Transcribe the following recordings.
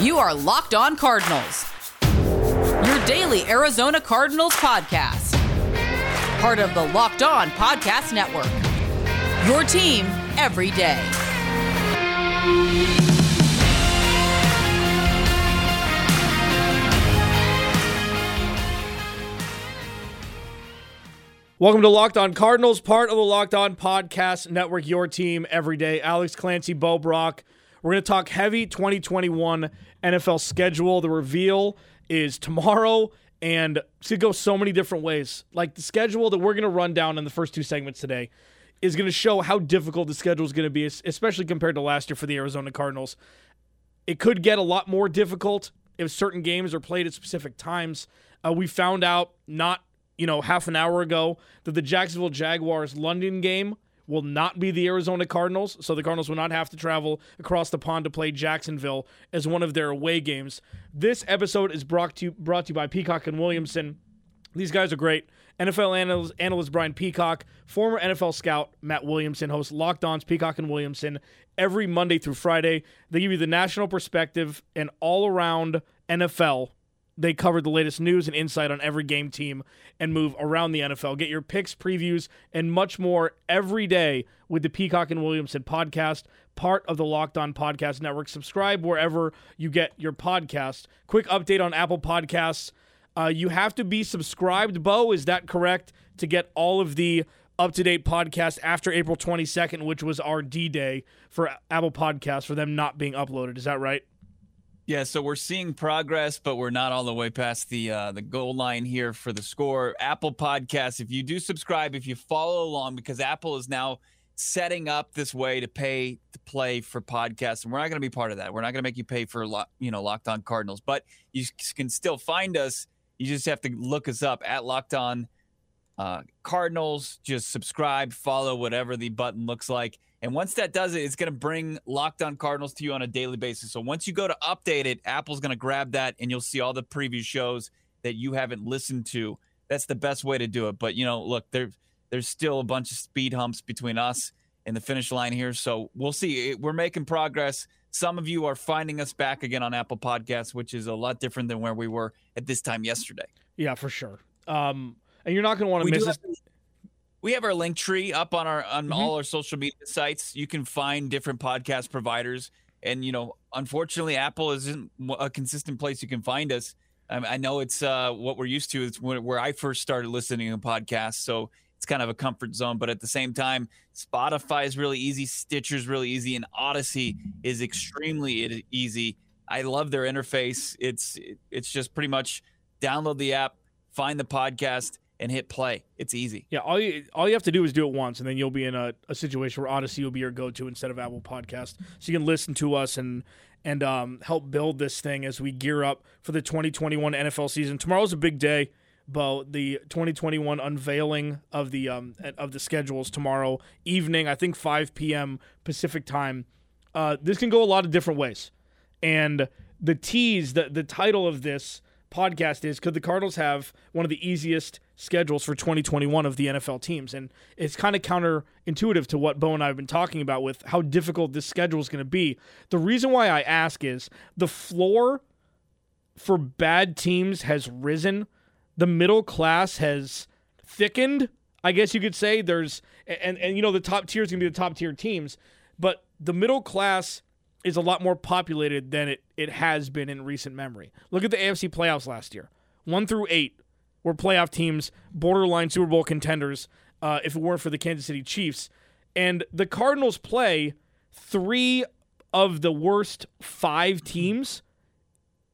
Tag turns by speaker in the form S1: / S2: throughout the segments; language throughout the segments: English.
S1: You are Locked On Cardinals, your daily Arizona Cardinals podcast. Part of the Locked On Podcast Network. Your team every day.
S2: Welcome to Locked On Cardinals, part of the Locked On Podcast Network, your team every day. Alex Clancy, Bo Brock. We're going to talk heavy 2021 NFL schedule. The reveal is tomorrow, and it's going to go so many different ways. Like the schedule that we're going to run down in the first two segments today is going to show how difficult the schedule is going to be, especially compared to last year for the Arizona Cardinals. It could get a lot more difficult if certain games are played at specific times. Uh, we found out not you know, half an hour ago that the Jacksonville Jaguars London game will not be the Arizona Cardinals, so the Cardinals will not have to travel across the pond to play Jacksonville as one of their away games. This episode is brought to you, brought to you by Peacock and Williamson. These guys are great. NFL analyst, analyst Brian Peacock, former NFL scout Matt Williamson host Locked On's Peacock and Williamson every Monday through Friday. They give you the national perspective and all around NFL they cover the latest news and insight on every game team and move around the NFL. Get your picks, previews, and much more every day with the Peacock and Williamson podcast, part of the Locked On Podcast Network. Subscribe wherever you get your podcast. Quick update on Apple Podcasts. Uh, you have to be subscribed, Bo. Is that correct? To get all of the up to date podcasts after April 22nd, which was our D Day for Apple Podcasts, for them not being uploaded. Is that right?
S3: Yeah, so we're seeing progress, but we're not all the way past the uh, the goal line here for the score. Apple Podcasts, if you do subscribe, if you follow along, because Apple is now setting up this way to pay to play for podcasts, and we're not going to be part of that. We're not going to make you pay for you know Locked On Cardinals, but you can still find us. You just have to look us up at Locked On uh, Cardinals. Just subscribe, follow whatever the button looks like and once that does it, it's going to bring Locked On Cardinals to you on a daily basis. So once you go to update it, Apple's going to grab that and you'll see all the preview shows that you haven't listened to. That's the best way to do it. But, you know, look, there, there's still a bunch of speed humps between us and the finish line here. So we'll see. We're making progress. Some of you are finding us back again on Apple Podcasts, which is a lot different than where we were at this time yesterday.
S2: Yeah, for sure. Um, and you're not going to want to miss this.
S3: We have our link tree up on our on mm-hmm. all our social media sites. You can find different podcast providers, and you know, unfortunately, Apple isn't a consistent place you can find us. Um, I know it's uh, what we're used to. It's where I first started listening to podcasts, so it's kind of a comfort zone. But at the same time, Spotify is really easy, Stitcher's really easy, and Audacy is extremely easy. I love their interface. It's it's just pretty much download the app, find the podcast and hit play. It's easy.
S2: Yeah, all you all you have to do is do it once, and then you'll be in a, a situation where Audacy will be your go to instead of Apple Podcast. So you can listen to us and and um, help build this thing as we gear up for the 2021 NFL season. Tomorrow's a big day. Bo, the 2021 unveiling of the um, of the schedules tomorrow evening, I think 5 p.m. Pacific time. Uh, this can go a lot of different ways, and the tease, the the title of this podcast is could the Cardinals have one of the easiest schedules for 2021 of the NFL teams? And it's kind of counterintuitive to what Bo and I have been talking about with how difficult this schedule is going to be. The reason why I ask is the floor for bad teams has risen, the middle class has thickened. I guess you could say there's and and you know the top tier is going to be the top tier teams, but the middle class is a lot more populated than it, it has been in recent memory. Look at the AFC playoffs last year. One through eight were playoff teams, borderline Super Bowl contenders, uh, if it weren't for the Kansas City Chiefs. And the Cardinals play three of the worst five teams.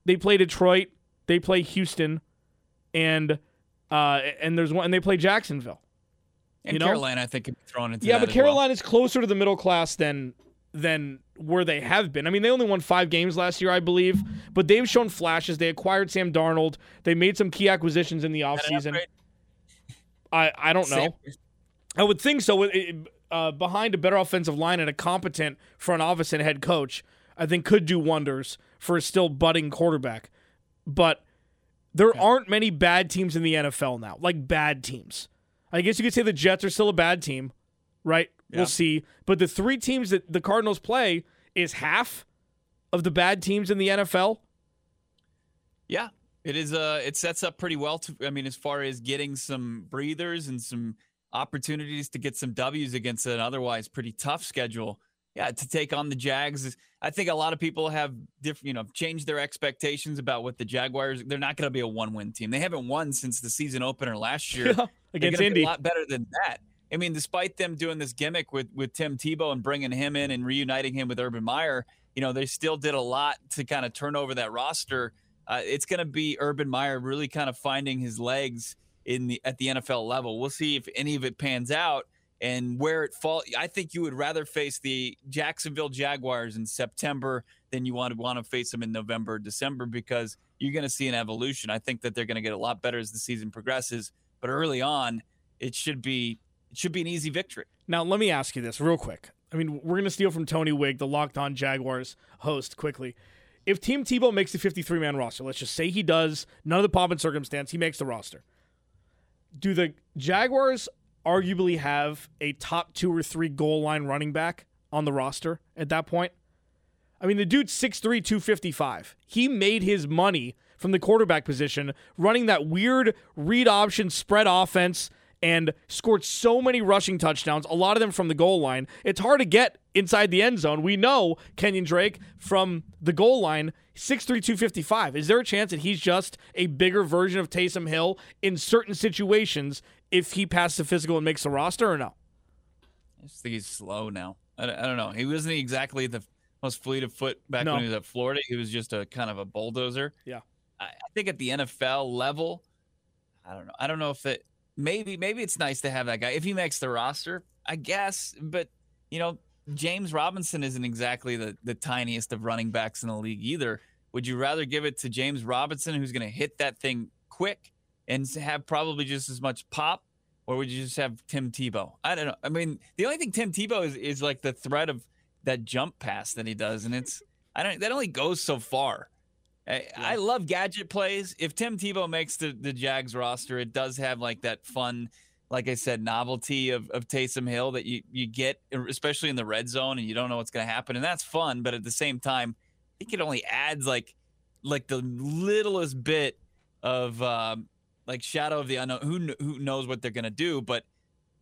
S2: They play Detroit, they play Houston, and uh, and there's one, and they play Jacksonville.
S3: And you know? Carolina, I think, could be thrown into.
S2: Yeah, but Carolina
S3: well.
S2: is closer to the middle class than than where they have been. I mean, they only won five games last year, I believe, but they've shown flashes. They acquired Sam Darnold. They made some key acquisitions in the offseason. I, I don't know. I would think so. Uh, behind a better offensive line and a competent front office and head coach, I think could do wonders for a still budding quarterback. But there aren't many bad teams in the NFL now, like bad teams. I guess you could say the Jets are still a bad team, right? Yeah. We'll see. But the three teams that the Cardinals play is half of the bad teams in the NFL?
S3: Yeah, it is. Uh, it sets up pretty well. To I mean, as far as getting some breathers and some opportunities to get some W's against an otherwise pretty tough schedule. Yeah, to take on the Jags, I think a lot of people have different, you know, changed their expectations about what the Jaguars. They're not going to be a one-win team. They haven't won since the season opener last year
S2: yeah, against Indy.
S3: a lot better than that. I mean, despite them doing this gimmick with with Tim Tebow and bringing him in and reuniting him with Urban Meyer, you know, they still did a lot to kind of turn over that roster. Uh, it's going to be Urban Meyer really kind of finding his legs in the at the NFL level. We'll see if any of it pans out and where it fall. I think you would rather face the Jacksonville Jaguars in September than you want to want to face them in November, December because you're going to see an evolution. I think that they're going to get a lot better as the season progresses, but early on, it should be it should be an easy victory.
S2: Now, let me ask you this real quick. I mean, we're going to steal from Tony Wig, the Locked On Jaguars host, quickly. If Tim Tebow makes the 53 man roster, let's just say he does, none of the pomp and circumstance, he makes the roster do the Jaguars arguably have a top two or three goal line running back on the roster at that point? I mean, the dude's 6'3, 255. He made his money from the quarterback position running that weird read option spread offense and scored so many rushing touchdowns, a lot of them from the goal line. It's hard to get inside the end zone. We know Kenyon Drake from the goal line, 6'3, 255. Is there a chance that he's just a bigger version of Taysom Hill in certain situations if he passes the physical and makes the roster or no?
S3: I just think he's slow now. I, I don't know. He wasn't exactly the most fleet of foot back no. when he was at Florida. He was just a kind of a bulldozer.
S2: Yeah.
S3: I, I think at the NFL level, I don't know. I don't know if it maybe maybe it's nice to have that guy if he makes the roster, I guess. But you know, James Robinson isn't exactly the the tiniest of running backs in the league either. Would you rather give it to James Robinson, who's going to hit that thing quick and have probably just as much pop, or would you just have Tim Tebow? I don't know. I mean, the only thing Tim Tebow is is like the threat of that jump pass that he does, and it's I don't that only goes so far. I, yeah. I love gadget plays. If Tim Tebow makes the, the Jags roster, it does have like that fun, like I said, novelty of, of Taysom Hill that you, you get, especially in the red zone, and you don't know what's going to happen. And that's fun. But at the same time, I think it only adds like like the littlest bit of um, like shadow of the unknown. Who, who knows what they're going to do? But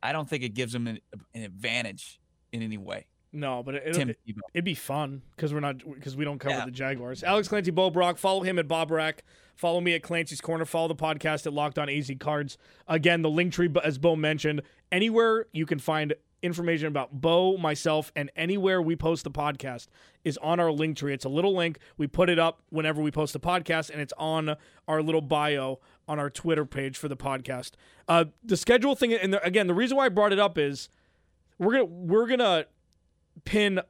S3: I don't think it gives them an, an advantage in any way.
S2: No, but it, would it, be fun because we're not because we don't cover yeah. the Jaguars. Alex Clancy Bo Brock. Follow him at Bob Rack. Follow me at Clancy's Corner. Follow the podcast at Locked On AZ Cards. Again, the link tree, as Bo mentioned, anywhere you can find information about Bo, myself, and anywhere we post the podcast is on our link tree. It's a little link. We put it up whenever we post the podcast, and it's on our little bio on our Twitter page for the podcast. Uh, the schedule thing, and the, again, the reason why I brought it up is we're gonna we're gonna pin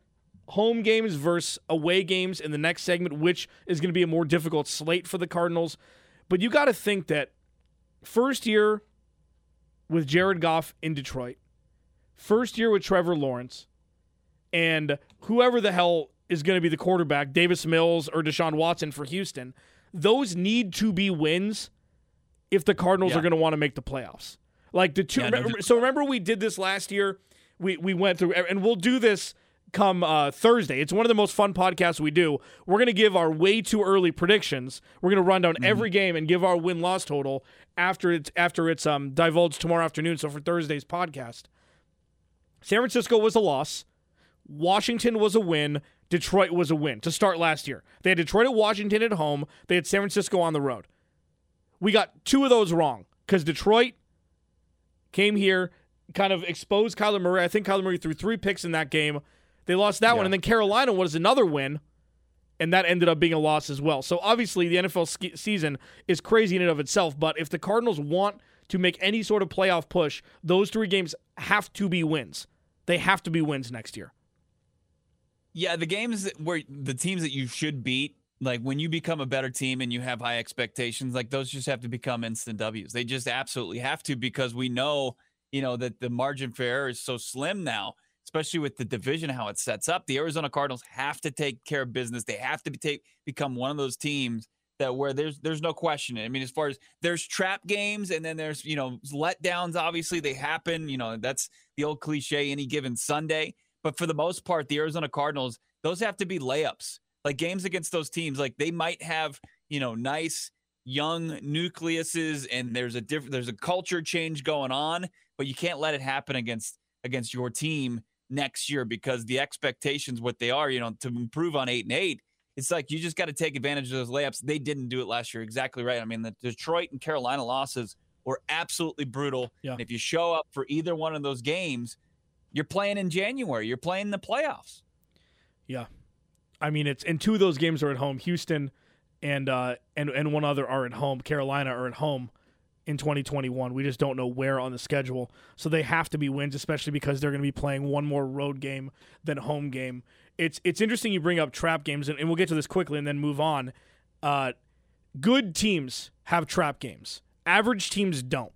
S2: home games versus away games in the next segment, which is going to be a more difficult slate for the Cardinals. But you got to think that first year with Jared Goff in Detroit, first year with Trevor Lawrence, and whoever the hell is going to be the quarterback, Davis Mills or Deshaun Watson for Houston, those need to be wins if the Cardinals yeah. are going to want to make the playoffs. Like the two. Yeah, no, so remember we did this last year we we went through, and we'll do this come uh, Thursday. It's one of the most fun podcasts we do. We're going to give our way too early predictions. We're going to run down mm-hmm. every game and give our win loss total after it's after it's um divulged tomorrow afternoon. So for Thursday's podcast, San Francisco was a loss. Washington was a win. Detroit was a win to start last year. They had Detroit at Washington at home. They had San Francisco on the road. We got two of those wrong because Detroit came here kind of exposed Kyler Murray. I think Kyler Murray threw three picks in that game. They lost that yeah. one, and then Carolina was another win, and that ended up being a loss as well. So obviously, the NFL sk- season is crazy in and of itself. But if the Cardinals want to make any sort of playoff push, those three games have to be wins. They have to be wins next year.
S3: Yeah, the games where the teams that you should beat, like when you become a better team and you have high expectations, like those just have to become instant W's. They just absolutely have to because we know you know, that the margin for error is so slim now, especially with the division, how it sets up. The Arizona Cardinals have to take care of business. They have to be take, become one of those teams that where there's there's no question. I mean, as far as there's trap games and then there's, you know, letdowns, obviously they happen. You know, that's the old cliche any given Sunday. But for the most part, the Arizona Cardinals, those have to be layups. Like games against those teams, like they might have, you know, nice young nucleuses and there's a different there's a culture change going on, but you can't let it happen against against your team next year because the expectations what they are, you know, to improve on 8 and 8 it's like you just got to take advantage of those layups. They didn't do it last year. Exactly right. I mean, the Detroit and Carolina losses were absolutely brutal.
S2: Yeah.
S3: And if you show up for either one of those games, you're playing in January. You're playing the playoffs.
S2: Yeah. I mean, it's and two of those games are at home. Houston and uh and and one other are at home. Carolina are at home in 2021. We just don't know where on the schedule. So they have to be wins, especially because they're going to be playing one more road game than home game. It's it's interesting you bring up trap games, and, and we'll get to this quickly and then move on. Uh, good teams have trap games. Average teams don't.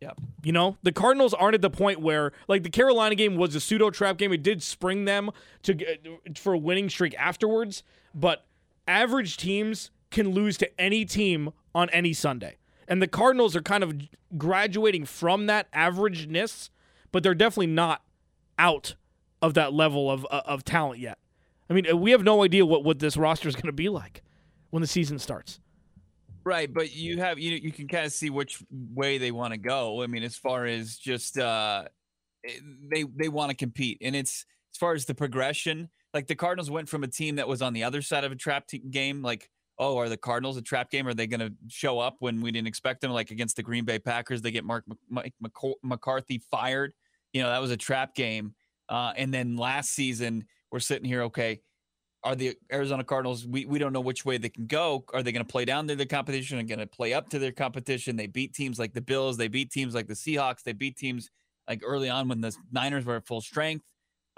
S3: Yep.
S2: You know, the Cardinals aren't at the point where, like, the Carolina game was a pseudo trap game. It did spring them to for a winning streak afterwards, but average teams can lose to any team on any Sunday. And the Cardinals are kind of graduating from that averageness, but they're definitely not out of that level of uh, of talent yet. I mean, we have no idea what what this roster is going to be like when the season starts.
S3: Right, but you have you you can kind of see which way they want to go. I mean, as far as just uh eh, they they want to compete, and it's as far as the progression. Like the Cardinals went from a team that was on the other side of a trap game, like oh, are the Cardinals a trap game? Are they going to show up when we didn't expect them? Like against the Green Bay Packers, they get Mark Mike McCarthy fired. You know that was a trap game. Uh, and then last season, we're sitting here, okay, are the Arizona Cardinals, we, we don't know which way they can go. Are they going to play down to their competition Are going to play up to their competition? They beat teams like the Bills, they beat teams like the Seahawks, they beat teams like early on when the Niners were at full strength.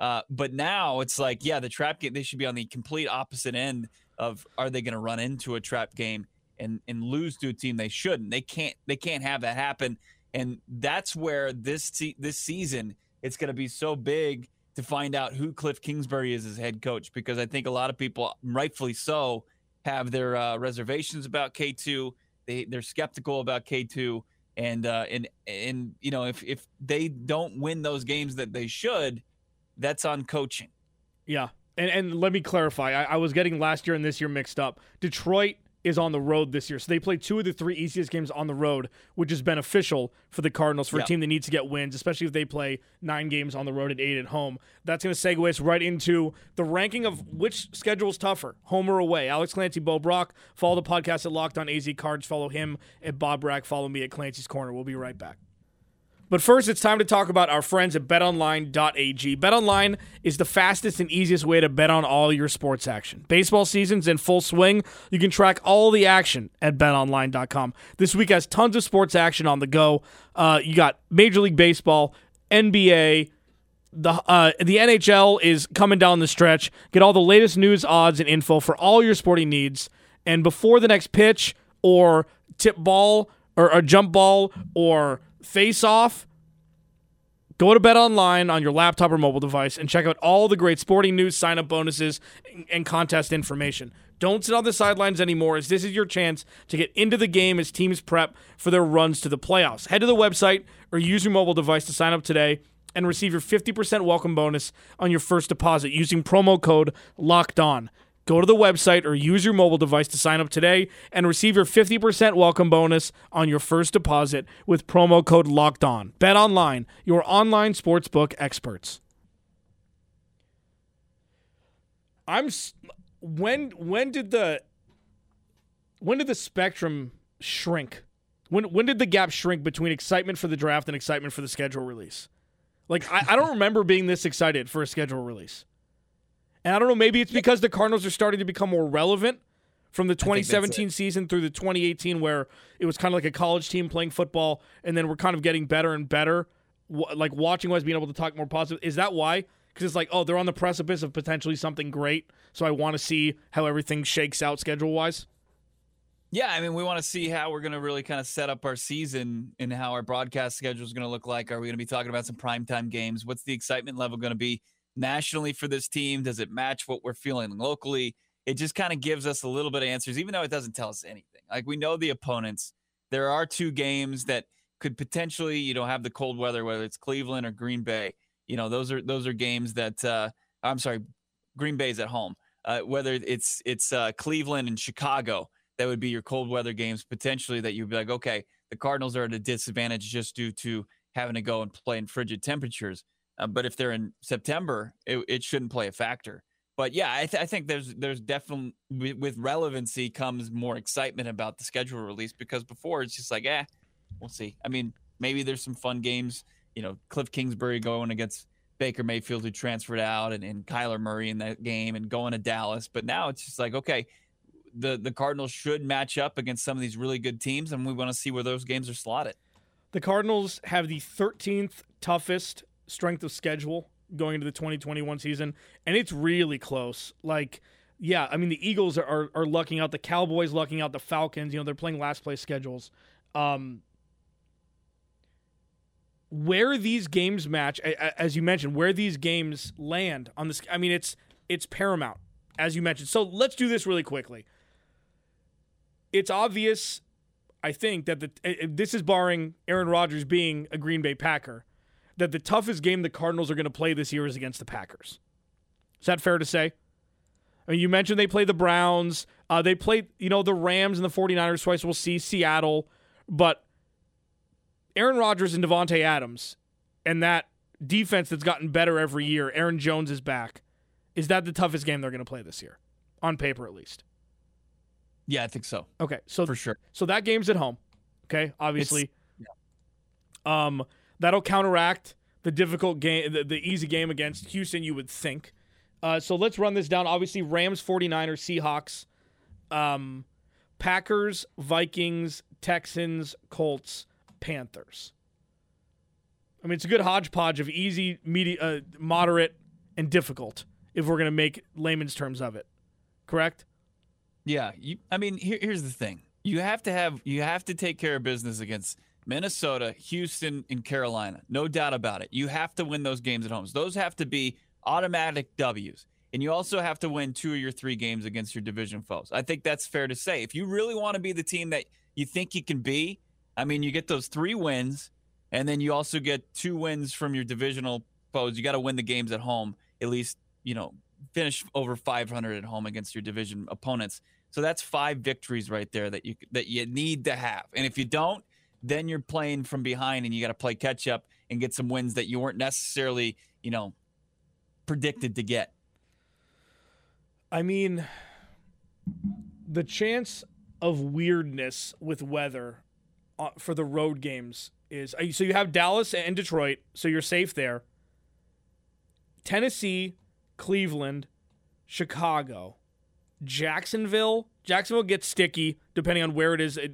S3: Uh, but now it's like, yeah, the trap game, they should be on the complete opposite end of are they going to run into a trap game and and lose to a team they shouldn't. They can't they can't have that happen. And that's where this this season it's going to be so big to find out who Kliff Kingsbury is as head coach because I think a lot of people, rightfully so, have their uh, reservations about K two. They they're skeptical about K two, and uh, and and you know if if they don't win those games that they should, that's on coaching.
S2: Yeah, and and let me clarify. I, I was getting last year and this year mixed up. Detroit is on the road this year. So they play two of the three easiest games on the road, which is beneficial for the Cardinals for a team that needs to get wins, especially if they play nine games on the road and eight at home. That's going to segue us right into the ranking of which schedule is tougher, home or away. Alex Clancy, Bo Brock. Follow the podcast at Locked On AZ Cards. Follow him at Bob Brack. Follow me at Clancy's Corner. We'll be right back. But first, it's time to talk about our friends at betonline.ag. BetOnline is the fastest and easiest way to bet on all your sports action. Baseball season's in full swing. You can track all the action at betonline.com. This week has tons of sports action on the go. Uh, you got Major League Baseball, NBA, the uh, the NHL is coming down the stretch. Get all the latest news, odds, and info for all your sporting needs. And before the next pitch or tip ball or a jump ball or face off, go to Bet Online on your laptop or mobile device and check out all the great sporting news, sign up bonuses, and contest information. Don't sit on the sidelines anymore, as this is your chance to get into the game as teams prep for their runs to the playoffs. Head to the website or use your mobile device to sign up today and receive your 50% welcome bonus on your first deposit using promo code LOCKED ON. Go to the website or use your mobile device to sign up today and receive your 50% welcome bonus on your first deposit with promo code locked on. Bet online, your online sportsbook experts. I'm when when did the when did the spectrum shrink? When when did the gap shrink between excitement for the draft and excitement for the schedule release? Like I, I don't remember being this excited for a schedule release. And I don't know, maybe it's because the Cardinals are starting to become more relevant from the 2017 season through the 2018, where it was kind of like a college team playing football, and then we're kind of getting better and better. Like watching wise, being able to talk more positive. Is that why? Because it's like, oh, they're on the precipice of potentially something great. So I want to see how everything shakes out schedule wise.
S3: Yeah, I mean, we want to see how we're going to really kind of set up our season and how our broadcast schedule is going to look like. Are we going to be talking about some primetime games? What's the excitement level going to be? Nationally for this team? Does it match what we're feeling locally? It just kind of gives us a little bit of answers, even though it doesn't tell us anything. Like we know the opponents. There are two games that could potentially, you know, have the cold weather, whether it's Cleveland or Green Bay. You know, those are those are games that uh, I'm sorry, Green Bay's at home. uh, whether it's it's uh, Cleveland and Chicago, that would be your cold weather games potentially. That you'd be like, okay, the Cardinals are at a disadvantage just due to having to go and play in frigid temperatures. Uh, but if they're in September, it, it shouldn't play a factor. But yeah, I, th- I think there's there's definitely with relevancy comes more excitement about the schedule release because before it's just like, eh, we'll see. I mean, maybe there's some fun games. You know, Kliff Kingsbury going against Baker Mayfield who transferred out and, and Kyler Murray in that game and going to Dallas. But now it's just like, okay, the, the Cardinals should match up against some of these really good teams, and we want to see where those games are slotted.
S2: The Cardinals have the 13th toughest strength of schedule going into the 2021 season, and it's really close. Like, yeah, I mean, the Eagles are, are, are lucking out, the Cowboys lucking out, the Falcons, you know, they're playing last place schedules. Um, where these games match, as you mentioned, where these games land on this, I mean, it's it's paramount, as you mentioned. So let's do this really quickly. It's obvious, I think, that the this is barring Aaron Rodgers being a Green Bay Packer, that the toughest game the Cardinals are going to play this year is against the Packers. Is that fair to say? I mean, you mentioned they play the Browns. Uh, they played, you know, the Rams and the 49ers twice. We'll see Seattle. But Aaron Rodgers and Davante Adams and that defense that's gotten better every year, Aaron Jones is back. Is that the toughest game they're going to play this year? On paper, at least.
S3: Yeah, I think so.
S2: Okay, so
S3: for sure.
S2: So that game's at home. Okay, obviously. Yeah. Um, that'll counteract the difficult game, the, the easy game against Houston. You would think. Uh, so let's run this down. Obviously, Rams, 49ers, Seahawks, um, Packers, Vikings, Texans, Colts, Panthers. I mean, it's a good hodgepodge of easy, medium, uh, moderate, and difficult. If we're going to make layman's terms of it, correct?
S3: Yeah. You, I mean, here, here's the thing: you have to have you have to take care of business against Minnesota, Houston, and Carolina. No doubt about it. You have to win those games at home. Those have to be automatic W's. And you also have to win two of your three games against your division foes. I think that's fair to say. If you really want to be the team that you think you can be, I mean, you get those three wins, and then you also get two wins from your divisional foes. You got to win the games at home, at least, you know, finish over 500 at home against your division opponents. So that's five victories right there that you that you need to have. And if you don't, then you're playing from behind and you got to play catch up and get some wins that you weren't necessarily, you know, predicted to get.
S2: I mean, the chance of weirdness with weather uh, for the road games is uh, so you have Dallas and Detroit, so you're safe there. Tennessee, Cleveland, Chicago, Jacksonville. Jacksonville gets sticky depending on where it is, uh,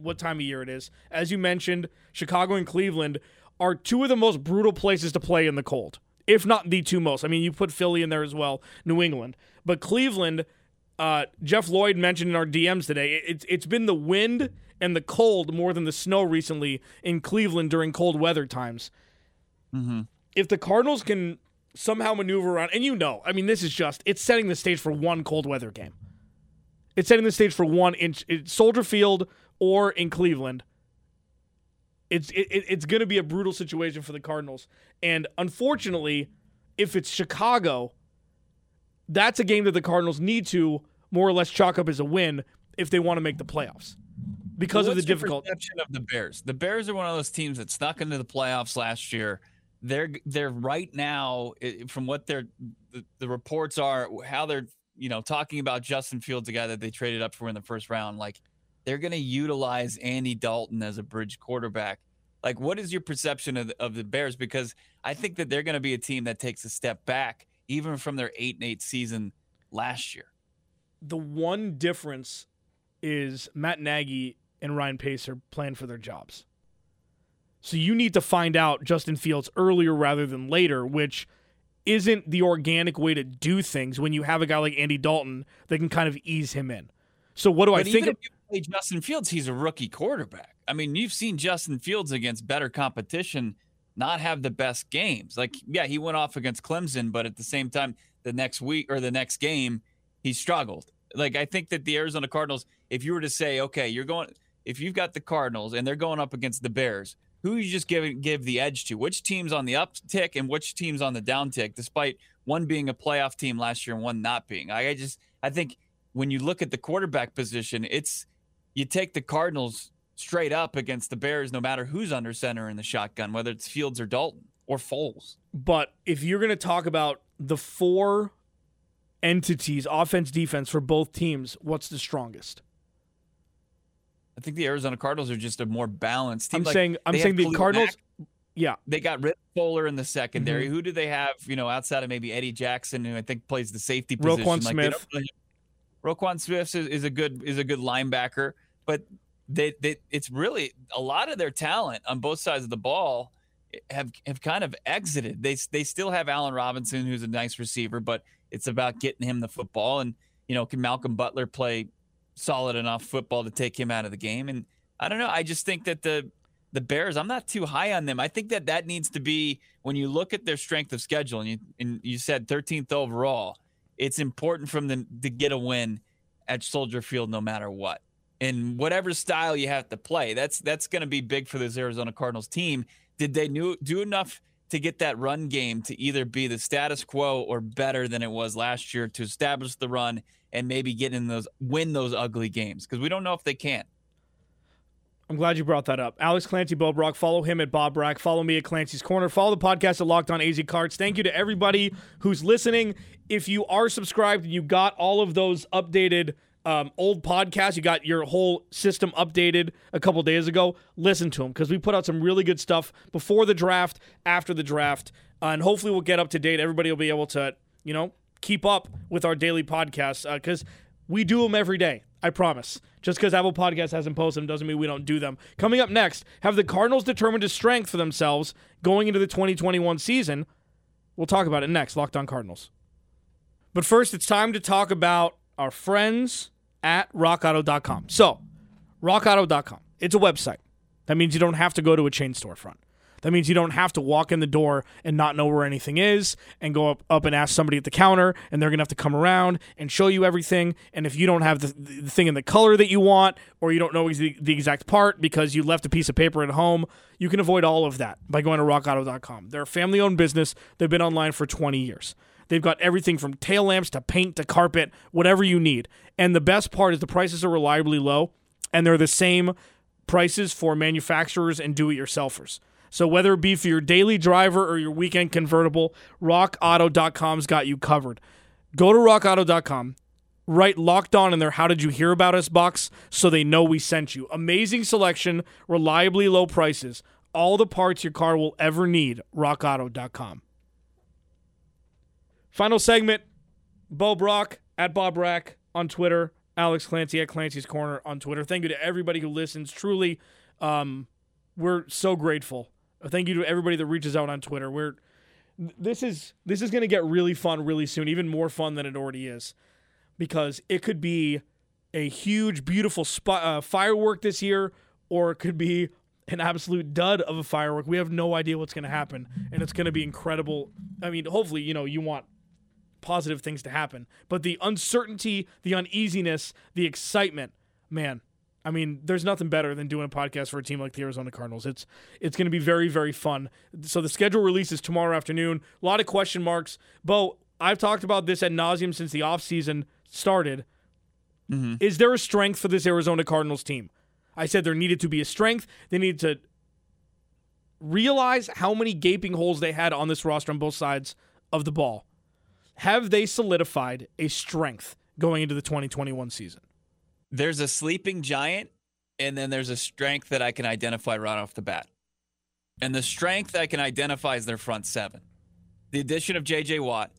S2: what time of year it is. As you mentioned, Chicago and Cleveland are two of the most brutal places to play in the cold, if not the two most. I mean, you put Philly in there as well, New England, but Cleveland. Uh, Jeff Lloyd mentioned in our DMs today. It's it's been the wind and the cold more than the snow recently in Cleveland during cold weather times.
S3: Mm-hmm.
S2: If the Cardinals can somehow maneuver around, and you know, I mean, this is just it's setting the stage for one cold weather game. It's setting the stage for one in, in Soldier Field or in Cleveland. It's it, it's going to be a brutal situation for the Cardinals, and unfortunately, if it's Chicago, that's a game that the Cardinals need to more or less chalk up as a win if they want to make the playoffs because
S3: well,
S2: of the difficult
S3: perception of the Bears. The Bears are one of those teams that snuck into the playoffs last year. They're they're right now from what they're the, the reports are how they're you know talking about Justin Fields, the guy that they traded up for in the first round. Like they're going to utilize Andy Dalton as a bridge quarterback. Like, what is your perception of the, of the Bears? Because I think that they're going to be a team that takes a step back, even from their eight and eight season last year.
S2: The one difference is Matt Nagy and Ryan Pace are playing for their jobs. So you need to find out Justin Fields earlier rather than later, which isn't the organic way to do things when you have a guy like Andy Dalton that can kind of ease him in. So what do
S3: but
S2: I think?
S3: Of- play Justin Fields, he's a rookie quarterback. I mean, you've seen Justin Fields against better competition not have the best games. Like, yeah, he went off against Clemson, but at the same time, the next week or the next game, he struggled. Like, I think that the Arizona Cardinals, if you were to say, okay, you're going if you've got the Cardinals and they're going up against the Bears, who you just give give the edge to? Which team's on the uptick and which team's on the downtick, despite one being a playoff team last year and one not being. I, I just I think when you look at the quarterback position, it's you take the Cardinals straight up against the Bears, no matter who's under center in the shotgun, whether it's Fields or Dalton or Foles.
S2: But if you're going to talk about the four entities, offense, defense for both teams, what's the strongest?
S3: I think the Arizona Cardinals are just a more balanced team.
S2: I'm
S3: like,
S2: saying I'm saying the Cardinals.
S3: Mack.
S2: Yeah,
S3: they got rid of Fuller in the secondary. Mm-hmm. Who do they have? You know, outside of maybe Eddie Jackson, who I think plays the safety position.
S2: Roquan like Smith.
S3: Really, Roquan Smith is, is, a good is a good linebacker, but they, they it's really a lot of their talent on both sides of the ball have have kind of exited. They they still have Allen Robinson, who's a nice receiver, but it's about getting him the football. And you know, can Malcolm Butler play solid enough football to take him out of the game? And I don't know. I just think that the the Bears, I'm not too high on them. I think that that needs to be when you look at their strength of schedule, and you and you said 13th overall. It's important for them to get a win at Soldier Field, no matter what in whatever style you have to play. That's that's going to be big for this Arizona Cardinals team. Did they do, do enough to get that run game to either be the status quo or better than it was last year to establish the run and maybe get in those win those ugly games? Because we don't know if they can.
S2: I'm glad you brought that up. Alex Clancy Bo Brock. Follow him at Bob Brack. Follow me at Clancy's Corner. Follow the podcast at Locked On AZ Cards. Thank you to everybody who's listening. If you are subscribed and you got all of those updated um, old podcast. You got your whole system updated a couple days ago. Listen to them because we put out some really good stuff before the draft, after the draft, uh, and hopefully we'll get up to date. Everybody will be able to, you know, keep up with our daily podcasts because uh, we do them every day. I promise. Just because Apple Podcast hasn't posted them doesn't mean we don't do them. Coming up next, have the Cardinals determined a strength for themselves going into the 2021 season? We'll talk about it next. Locked on Cardinals. But first, it's time to talk about our friends at rockauto.com. So, rockauto.com. It's a website. That means you don't have to go to a chain storefront. That means you don't have to walk in the door and not know where anything is and go up, up and ask somebody at the counter and they're going to have to come around and show you everything. And if you don't have the, the thing in the color that you want or you don't know the, the exact part because you left a piece of paper at home, you can avoid all of that by going to rockauto.com. They're a family owned business. They've been online for 20 years. They've got everything from tail lamps to paint to carpet, whatever you need. And the best part is the prices are reliably low, and they're the same prices for manufacturers and do it yourselfers. So whether it be for your daily driver or your weekend convertible, rockauto.com's got you covered. Go to rockauto.com, write locked on in there how did you hear about us box so they know we sent you. Amazing selection, reliably low prices, all the parts your car will ever need, rockauto.com. Final segment Bo Brock at Bob Rack on Twitter, Alex Clancy at Clancy's Corner on Twitter. Thank you to everybody who listens. Truly, um, we're so grateful. Thank you to everybody that reaches out on Twitter. We're this is this is going to get really fun really soon, even more fun than it already is, because it could be a huge, beautiful spot, uh, firework this year, or it could be an absolute dud of a firework. We have no idea what's going to happen, and it's going to be incredible. I mean, hopefully, you know, you want positive things to happen. But the uncertainty, the uneasiness, the excitement, man. I mean, there's nothing better than doing a podcast for a team like the Arizona Cardinals. It's it's going to be very very fun. So the schedule releases tomorrow afternoon. A lot of question marks. Bo, I've talked about this at nauseum since the offseason started. Mm-hmm. Is there a strength for this Arizona Cardinals team? I said there needed to be a strength. They needed to realize how many gaping holes they had on this roster on both sides of the ball have they solidified a strength going into the 2021 season?
S3: There's a sleeping giant, and then there's a strength that I can identify right off the bat. And the strength I can identify is their front seven. The addition of J.J. Watt.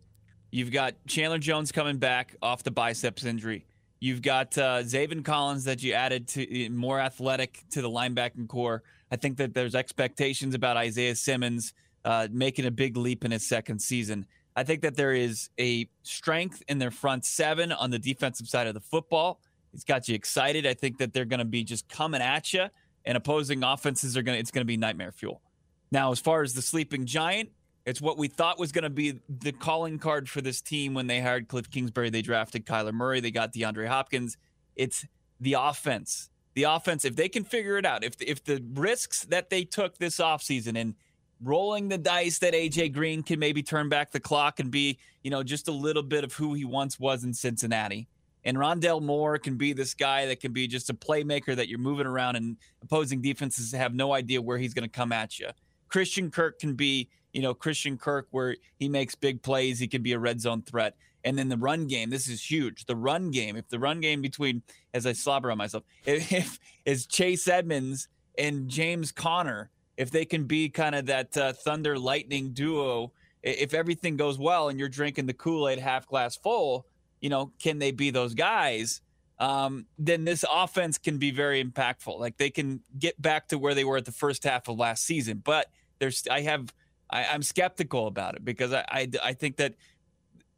S3: You've got Chandler Jones coming back off the biceps injury. You've got uh, Zaven Collins that you added to more athletic to the linebacking corps. I think that there's expectations about Isaiah Simmons uh, making a big leap in his second season. I think that there is a strength in their front seven on the defensive side of the football. It's got you excited. I think that they're going to be just coming at you, and opposing offenses are going to, it's going to be nightmare fuel. Now, as far as the sleeping giant, it's what we thought was going to be the calling card for this team when they hired Kliff Kingsbury. They drafted Kyler Murray, they got DeAndre Hopkins. It's the offense. The offense, if they can figure it out, if if the risks that they took this offseason and rolling the dice that AJ Green can maybe turn back the clock and be, you know, just a little bit of who he once was in Cincinnati. And Rondale Moore can be this guy that can be just a playmaker that you're moving around and opposing defenses have no idea where he's going to come at you. Christian Kirk can be, you know, Christian Kirk where he makes big plays. He can be a red zone threat. And then the run game, this is huge. The run game, if the run game between, as I slobber on myself, if, if is Chase Edmonds and James Conner, if they can be kind of that uh, thunder lightning duo, if everything goes well and you're drinking the Kool Aid half glass full, you know, can they be those guys? Um, then this offense can be very impactful. Like they can get back to where they were at the first half of last season. But there's, I have, I, am skeptical about it because I, I, I think that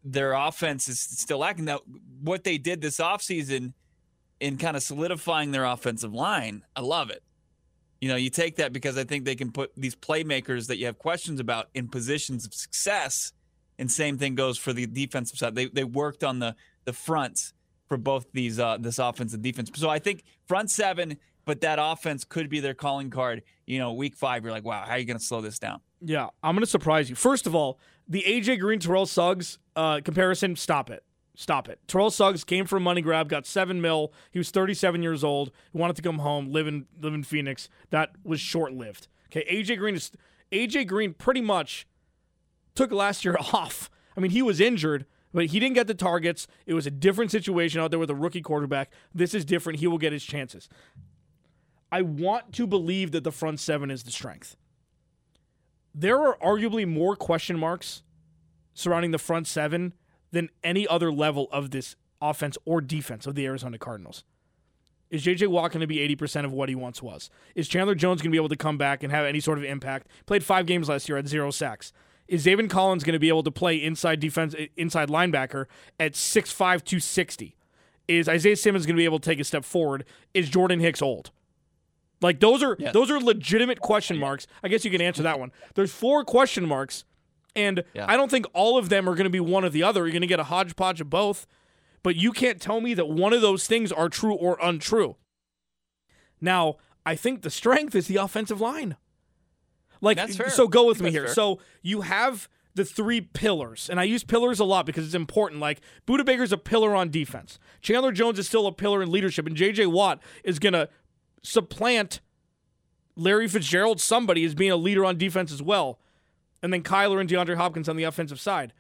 S3: their offense is still lacking. Now, what they did this offseason in kind of solidifying their offensive line, I love it. You know, you take that because I think they can put these playmakers that you have questions about in positions of success. And same thing goes for the defensive side. They they worked on the the fronts for both these uh, this offense and defense. So I think front seven, but that offense could be their calling card. You know, week five, you're like, wow, how are you going to slow this down?
S2: Yeah, I'm going to surprise you. First of all, the AJ Green Terrell Suggs uh, comparison, stop it. Stop it. Terrell Suggs came for a money grab, got seven mil. He was 37 years old. He wanted to come home, live in live in Phoenix. That was short lived. Okay, AJ Green is AJ Green pretty much took last year off. I mean, he was injured, but he didn't get the targets. It was a different situation out there with a rookie quarterback. This is different. He will get his chances. I want to believe that the front seven is the strength. There are arguably more question marks surrounding the front seven than any other level of this offense or defense of the Arizona Cardinals. Is JJ Watt going to be 80% of what he once was? Is Chandler Jones going to be able to come back and have any sort of impact? Played five games last year at zero sacks. Is Zaven Collins going to be able to play inside defense, inside linebacker at 6'5, 260? Is Isaiah Simmons going to be able to take a step forward? Is Jordan Hicks old? Like those are yes. those are legitimate question marks. I guess you can answer that one. There's four question marks and yeah. I don't think all of them are going to be one or the other. You're going to get a hodgepodge of both. But you can't tell me that one of those things are true or untrue. Now, I think the strength is the offensive line. Like, so go with me here. Fair. So you have the three pillars, and I use pillars a lot because it's important. Like Budda Baker's a pillar on defense. Chandler Jones is still a pillar in leadership, and J.J. Watt is going to supplant Larry Fitzgerald. Somebody is being a leader on defense as well and then Kyler and DeAndre Hopkins on the offensive side.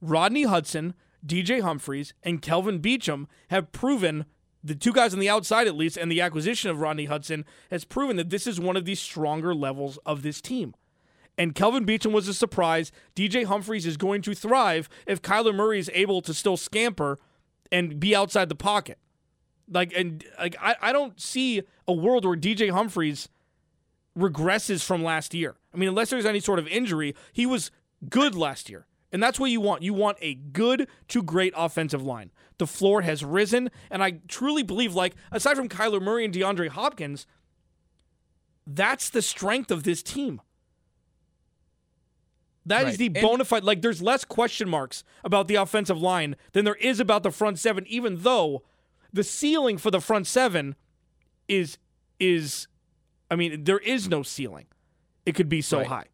S2: Rodney Hudson, DJ Humphries, and Kelvin Beachum have proven the two guys on the outside at least, and the acquisition of Rodney Hudson has proven that this is one of the stronger levels of this team. And Kelvin Beachum was a surprise. DJ Humphries is going to thrive if Kyler Murray is able to still scamper and be outside the pocket. Like and like I, I don't see a world where DJ Humphries regresses from last year. I mean, unless there's any sort of injury, he was good last year. And that's what you want. You want a good to great offensive line. The floor has risen, and I truly believe, like, aside from Kyler Murray and DeAndre Hopkins, that's the strength of this team. That right. is the bona fide. Like, there's less question marks about the offensive line than there is about the front seven, even though the ceiling for the front seven is is I mean, there is no ceiling. It could be so right. high.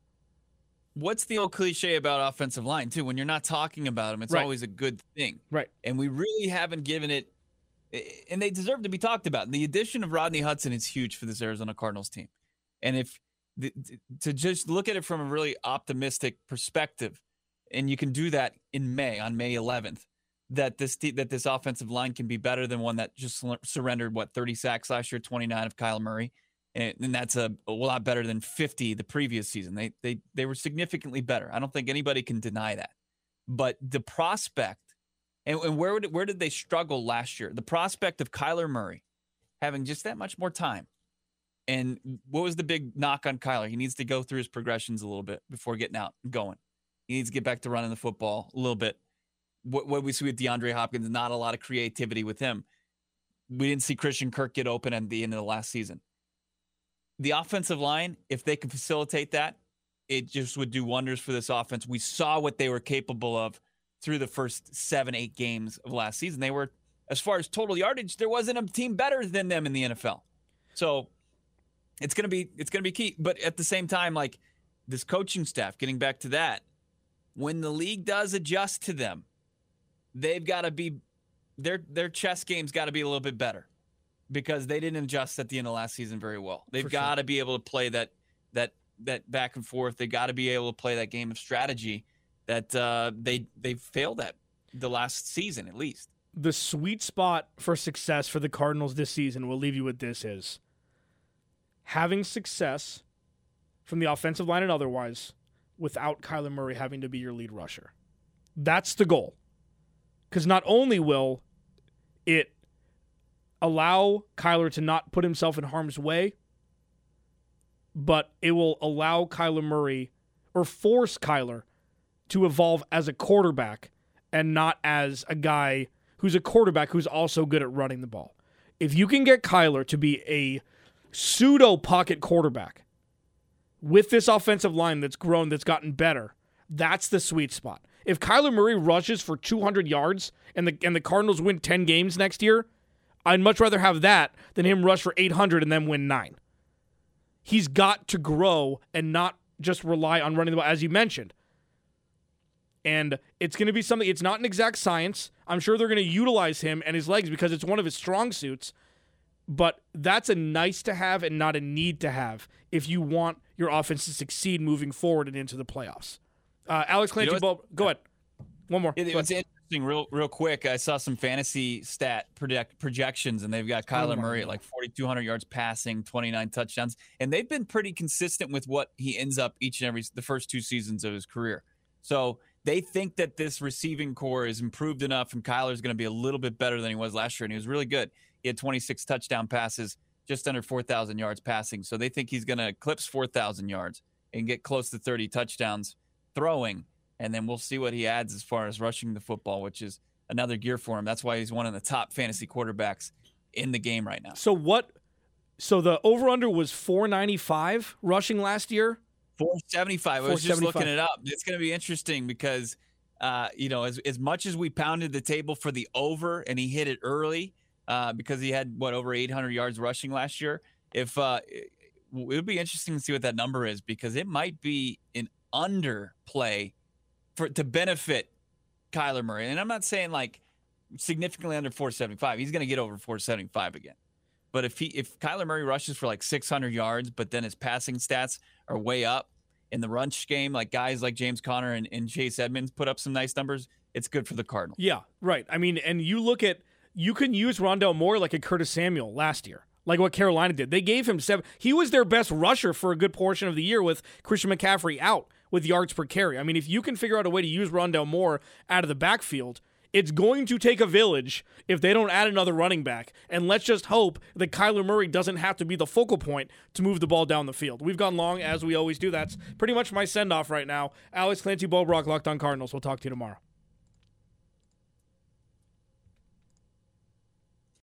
S3: What's the old cliche about offensive line too? When you're not talking about them, it's right. always a good thing.
S2: Right.
S3: And we really haven't given it eh, eh, and they deserve to be talked about. And the addition of Rodney Hudson is huge for this Arizona Cardinals team. And if to just look at it from a really optimistic perspective, and you can do that in May on May 11th, that this that this offensive line can be better than one that just surrendered what 30 sacks last year, 29 of Kyle Murray, and, that's a, a, lot better than 50 the previous season. They they they were significantly better. I don't think anybody can deny that. But the prospect, and, and where would, where did they struggle last year? The prospect of Kyler Murray having just that much more time. And what was the big knock on Kyler? He needs to go through his progressions a little bit before getting out and going. He needs to get back to running the football a little bit. What, what we see with DeAndre Hopkins, not a lot of creativity with him. We didn't see Christian Kirk get open at the end of the last season the offensive line, if they could facilitate that, it just would do wonders for this offense. We saw what they were capable of through the first seven, eight games of last season. They were, as far as total yardage, there wasn't a team better than them in the NFL. So it's gonna be it's gonna be key. But at the same time, like this coaching staff, getting back to that, when the league does adjust to them, they've got to be their their chess game's got to be a little bit better because they didn't adjust at the end of last season very well. They've got to be able to play that that that back and forth. They got to be able to play that game of strategy that uh, they they failed at the last season at least.
S2: The sweet spot for success for the Cardinals this season, we'll leave you with this is having success from the offensive line and otherwise without Kyler Murray having to be your lead rusher. That's the goal. Because not only will it allow Kyler to not put himself in harm's way, but it will allow Kyler Murray or force Kyler to evolve as a quarterback and not as a guy who's a quarterback who's also good at running the ball. If you can get Kyler to be a pseudo pocket quarterback with this offensive line that's grown, that's gotten better, that's the sweet spot. If Kyler Murray rushes for 200 yards and the and the Cardinals win 10 games next year, I'd much rather have that than him rush for 800 and then win 9. He's got to grow and not just rely on running the ball as you mentioned. And it's going to be something it's not an exact science. I'm sure they're going to utilize him and his legs because it's one of his strong suits but that's a nice to have and not a need to have if you want your offense to succeed moving forward and into the playoffs. Uh, Alex Clancy, you know go ahead. One more.
S3: It, interesting, real real quick. I saw some fantasy stat project, projections, and they've got Kyler oh Murray at like 4,200 yards passing, 29 touchdowns, and they've been pretty consistent with what he ends up each and every the first two seasons of his career. So they think that this receiving corps is improved enough, and Kyler's going to be a little bit better than he was last year, and he was really good. He had 26 touchdown passes, just under 4,000 yards passing. So they think he's going to eclipse 4,000 yards and get close to 30 touchdowns throwing. And then we'll see what he adds as far as rushing the football, which is another gear for him. That's why he's one of the top fantasy quarterbacks in the game right now.
S2: So what? So the over under was 495 rushing last year.
S3: 475. I was just looking it up. It's going to be interesting because, uh, you know, as, as much as we pounded the table for the over and he hit it early, uh, because he had what over 800 yards rushing last year. If uh, it, would be interesting to see what that number is because it might be an underplay for to benefit Kyler Murray. And I'm not saying like significantly under 475. He's going to get over 475 again. But if he if Kyler Murray rushes for like 600 yards, but then his passing stats are way up in the runch game, like guys like James Conner and, and Chase Edmonds put up some nice numbers, it's good for the Cardinals.
S2: Yeah, right. I mean, and you look at you can use Rondale Moore like a Curtis Samuel last year, like what Carolina did. They gave him seven. He was their best rusher for a good portion of the year with Christian McCaffrey out with yards per carry. I mean, if you can figure out a way to use Rondale Moore out of the backfield, it's going to take a village if they don't add another running back. And let's just hope that Kyler Murray doesn't have to be the focal point to move the ball down the field. We've gone long, as we always do. That's pretty much my send off right now. Alex Clancy Bo Brock, Locked on Cardinals. We'll talk to you tomorrow.